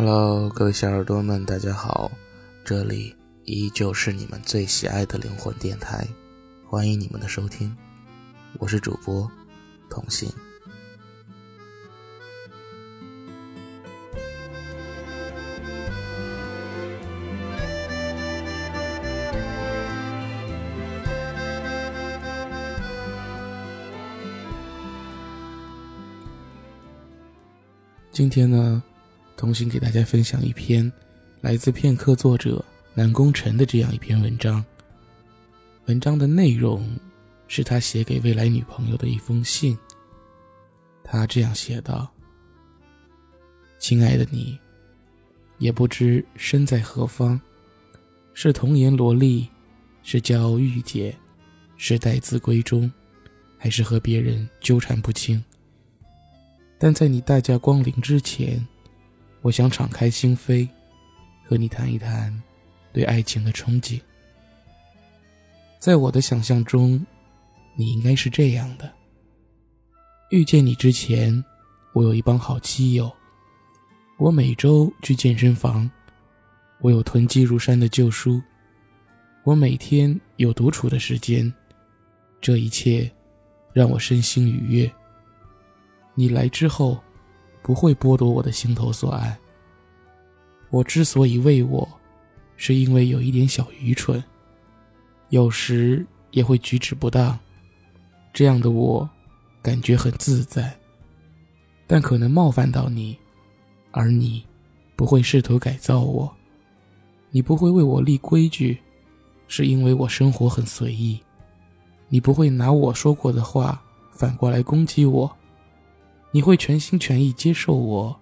Hello，各位小耳朵们，大家好，这里依旧是你们最喜爱的灵魂电台，欢迎你们的收听，我是主播童心。今天呢，童心给大家分享一篇来自片刻作者南宫晨的这样一篇文章。文章的内容是他写给未来女朋友的一封信。他这样写道：“亲爱的你，也不知身在何方，是童颜萝莉，是骄傲御姐，是待字闺中，还是和别人纠缠不清。”但在你大驾光临之前，我想敞开心扉，和你谈一谈对爱情的憧憬。在我的想象中，你应该是这样的：遇见你之前，我有一帮好基友，我每周去健身房，我有囤积如山的旧书，我每天有独处的时间，这一切让我身心愉悦。你来之后，不会剥夺我的心头所爱。我之所以为我，是因为有一点小愚蠢，有时也会举止不当。这样的我，感觉很自在。但可能冒犯到你，而你，不会试图改造我。你不会为我立规矩，是因为我生活很随意。你不会拿我说过的话反过来攻击我。你会全心全意接受我，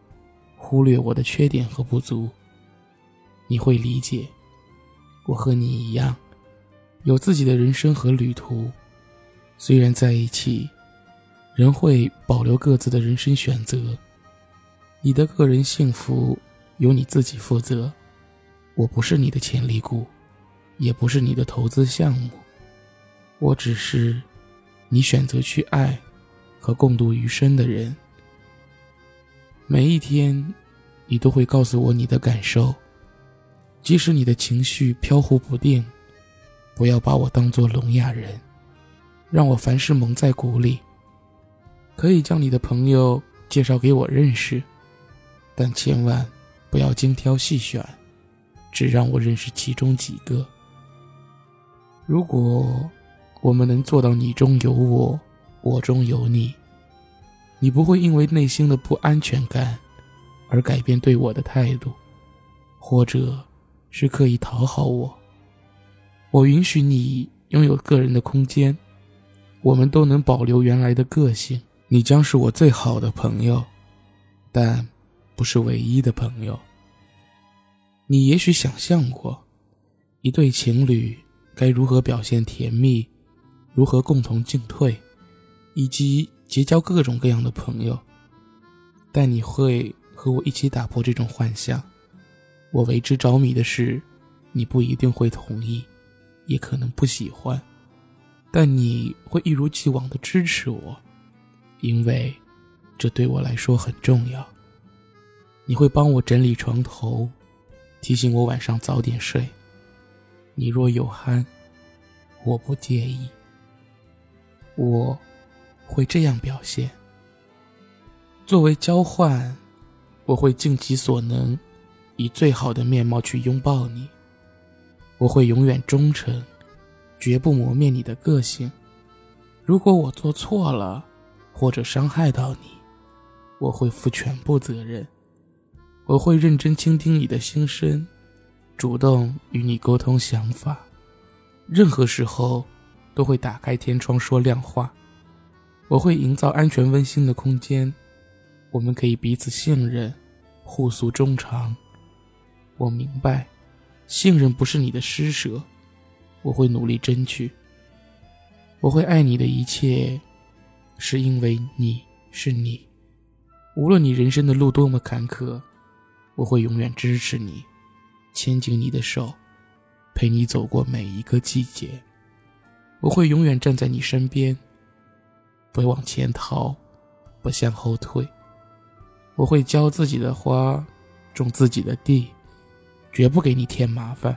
忽略我的缺点和不足。你会理解，我和你一样，有自己的人生和旅途。虽然在一起，仍会保留各自的人生选择。你的个人幸福由你自己负责。我不是你的潜力股，也不是你的投资项目。我只是你选择去爱。和共度余生的人，每一天，你都会告诉我你的感受，即使你的情绪飘忽不定，不要把我当做聋哑人，让我凡事蒙在鼓里。可以将你的朋友介绍给我认识，但千万不要精挑细选，只让我认识其中几个。如果我们能做到你中有我。我中有你，你不会因为内心的不安全感而改变对我的态度，或者是刻意讨好我。我允许你拥有个人的空间，我们都能保留原来的个性。你将是我最好的朋友，但不是唯一的朋友。你也许想象过，一对情侣该如何表现甜蜜，如何共同进退。以及结交各种各样的朋友，但你会和我一起打破这种幻想。我为之着迷的事，你不一定会同意，也可能不喜欢，但你会一如既往的支持我，因为这对我来说很重要。你会帮我整理床头，提醒我晚上早点睡。你若有憨，我不介意。我。会这样表现。作为交换，我会尽其所能，以最好的面貌去拥抱你。我会永远忠诚，绝不磨灭你的个性。如果我做错了，或者伤害到你，我会负全部责任。我会认真倾听你的心声，主动与你沟通想法。任何时候，都会打开天窗说亮话。我会营造安全温馨的空间，我们可以彼此信任，互诉衷肠。我明白，信任不是你的施舍，我会努力争取。我会爱你的一切，是因为你是你。无论你人生的路多么坎坷，我会永远支持你，牵紧你的手，陪你走过每一个季节。我会永远站在你身边。不往前逃，不向后退。我会浇自己的花，种自己的地，绝不给你添麻烦。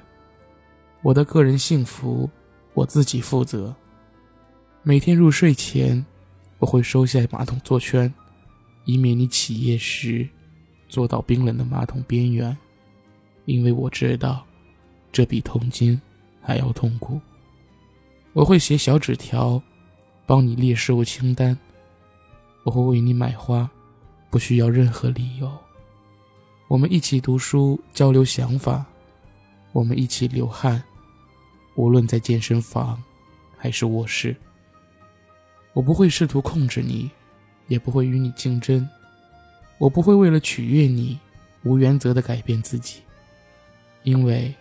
我的个人幸福，我自己负责。每天入睡前，我会收下马桶坐圈，以免你起夜时坐到冰冷的马桶边缘，因为我知道，这比痛经还要痛苦。我会写小纸条，帮你列事物清单。我会为你买花，不需要任何理由。我们一起读书，交流想法。我们一起流汗，无论在健身房还是卧室。我不会试图控制你，也不会与你竞争。我不会为了取悦你，无原则的改变自己。因为，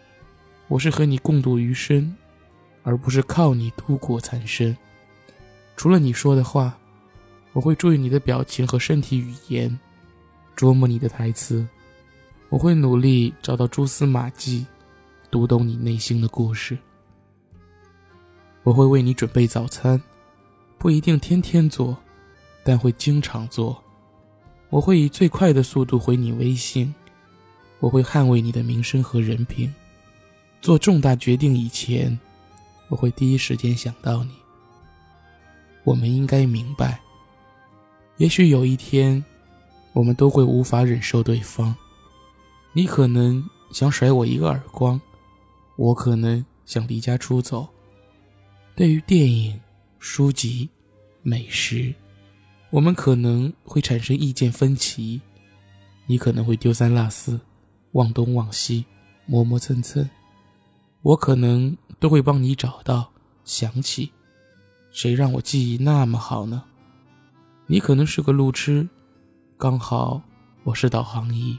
我是和你共度余生，而不是靠你度过残生。除了你说的话，我会注意你的表情和身体语言，琢磨你的台词。我会努力找到蛛丝马迹，读懂你内心的故事。我会为你准备早餐，不一定天天做，但会经常做。我会以最快的速度回你微信。我会捍卫你的名声和人品。做重大决定以前，我会第一时间想到你。我们应该明白，也许有一天，我们都会无法忍受对方。你可能想甩我一个耳光，我可能想离家出走。对于电影、书籍、美食，我们可能会产生意见分歧。你可能会丢三落四，忘东忘西，磨磨蹭蹭。我可能都会帮你找到、想起。谁让我记忆那么好呢？你可能是个路痴，刚好我是导航仪。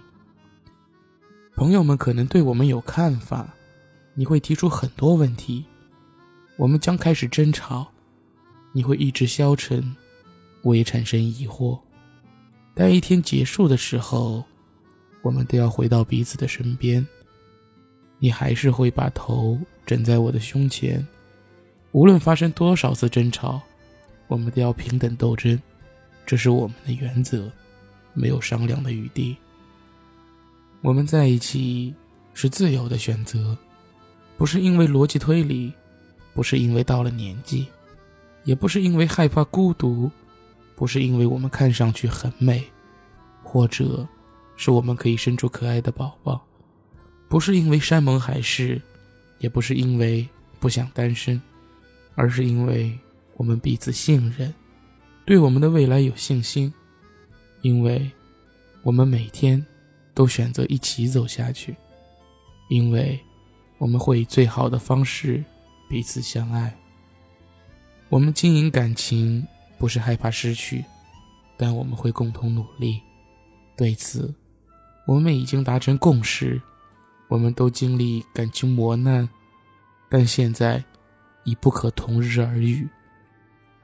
朋友们可能对我们有看法，你会提出很多问题，我们将开始争吵，你会意志消沉，我也产生疑惑。待一天结束的时候，我们都要回到彼此的身边，你还是会把头枕在我的胸前。无论发生多少次争吵，我们都要平等斗争，这是我们的原则，没有商量的余地。我们在一起是自由的选择，不是因为逻辑推理，不是因为到了年纪，也不是因为害怕孤独，不是因为我们看上去很美，或者是我们可以生出可爱的宝宝，不是因为山盟海誓，也不是因为不想单身，而是因为我们彼此信任，对我们的未来有信心，因为我们每天。都选择一起走下去，因为我们会以最好的方式彼此相爱。我们经营感情不是害怕失去，但我们会共同努力。对此，我们已经达成共识。我们都经历感情磨难，但现在已不可同日而语。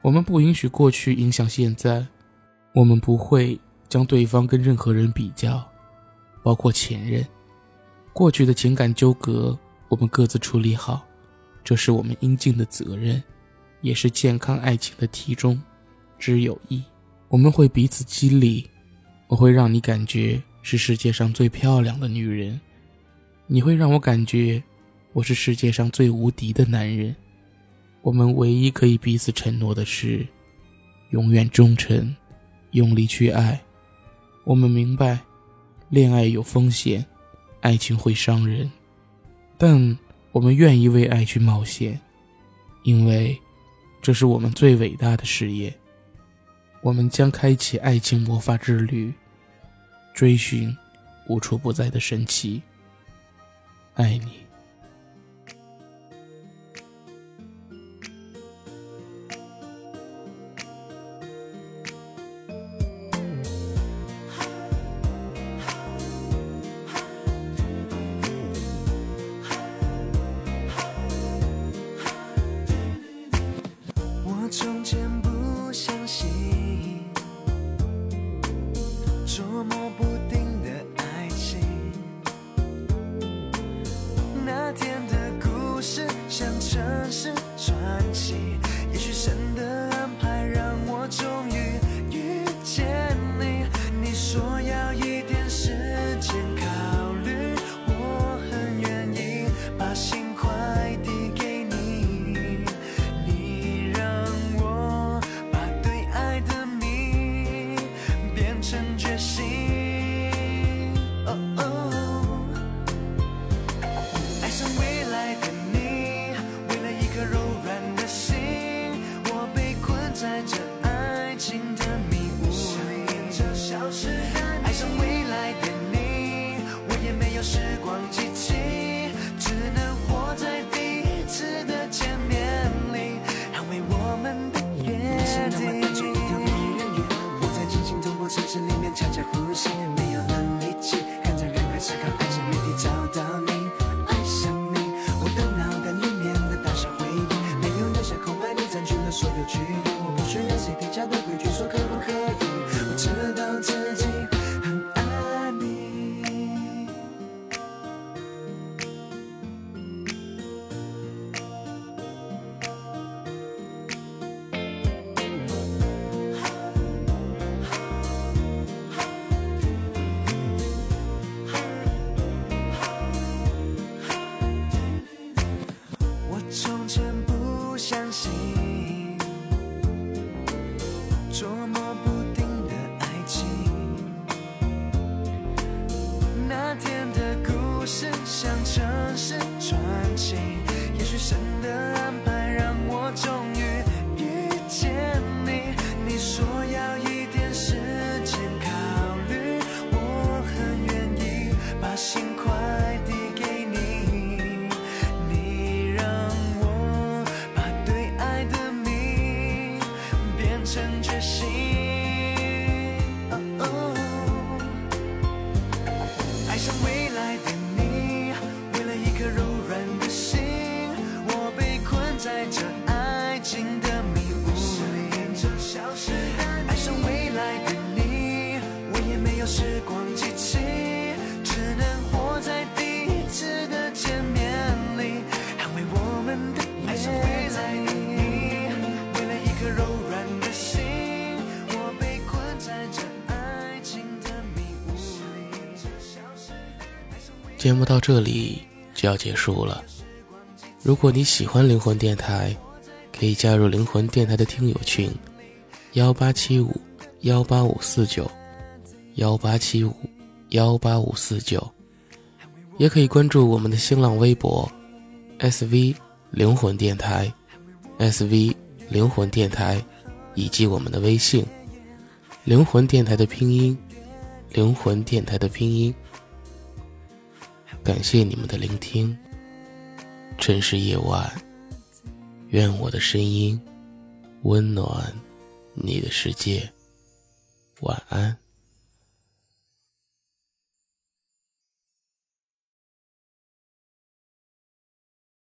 我们不允许过去影响现在，我们不会将对方跟任何人比较。包括前任，过去的情感纠葛，我们各自处理好，这是我们应尽的责任，也是健康爱情的题中之有益。我们会彼此激励，我会让你感觉是世界上最漂亮的女人，你会让我感觉我是世界上最无敌的男人。我们唯一可以彼此承诺的是，永远忠诚，用力去爱。我们明白。恋爱有风险，爱情会伤人，但我们愿意为爱去冒险，因为这是我们最伟大的事业。我们将开启爱情魔法之旅，追寻无处不在的神奇。爱你。在这爱情的迷雾。里爱上未来的你我也没有时光机器只能活在第一次的见面里捍卫我们的约定我在里面恰恰节目到这里就要结束了。如果你喜欢灵魂电台，可以加入灵魂电台的听友群：幺八七五幺八五四九，幺八七五幺八五四九。也可以关注我们的新浪微博：SV 灵魂电台，SV 灵魂电台，以及我们的微信“灵魂电台”的拼音，灵魂电台的拼音。感谢你们的聆听。城市夜晚，愿我的声音温暖你的世界。晚安。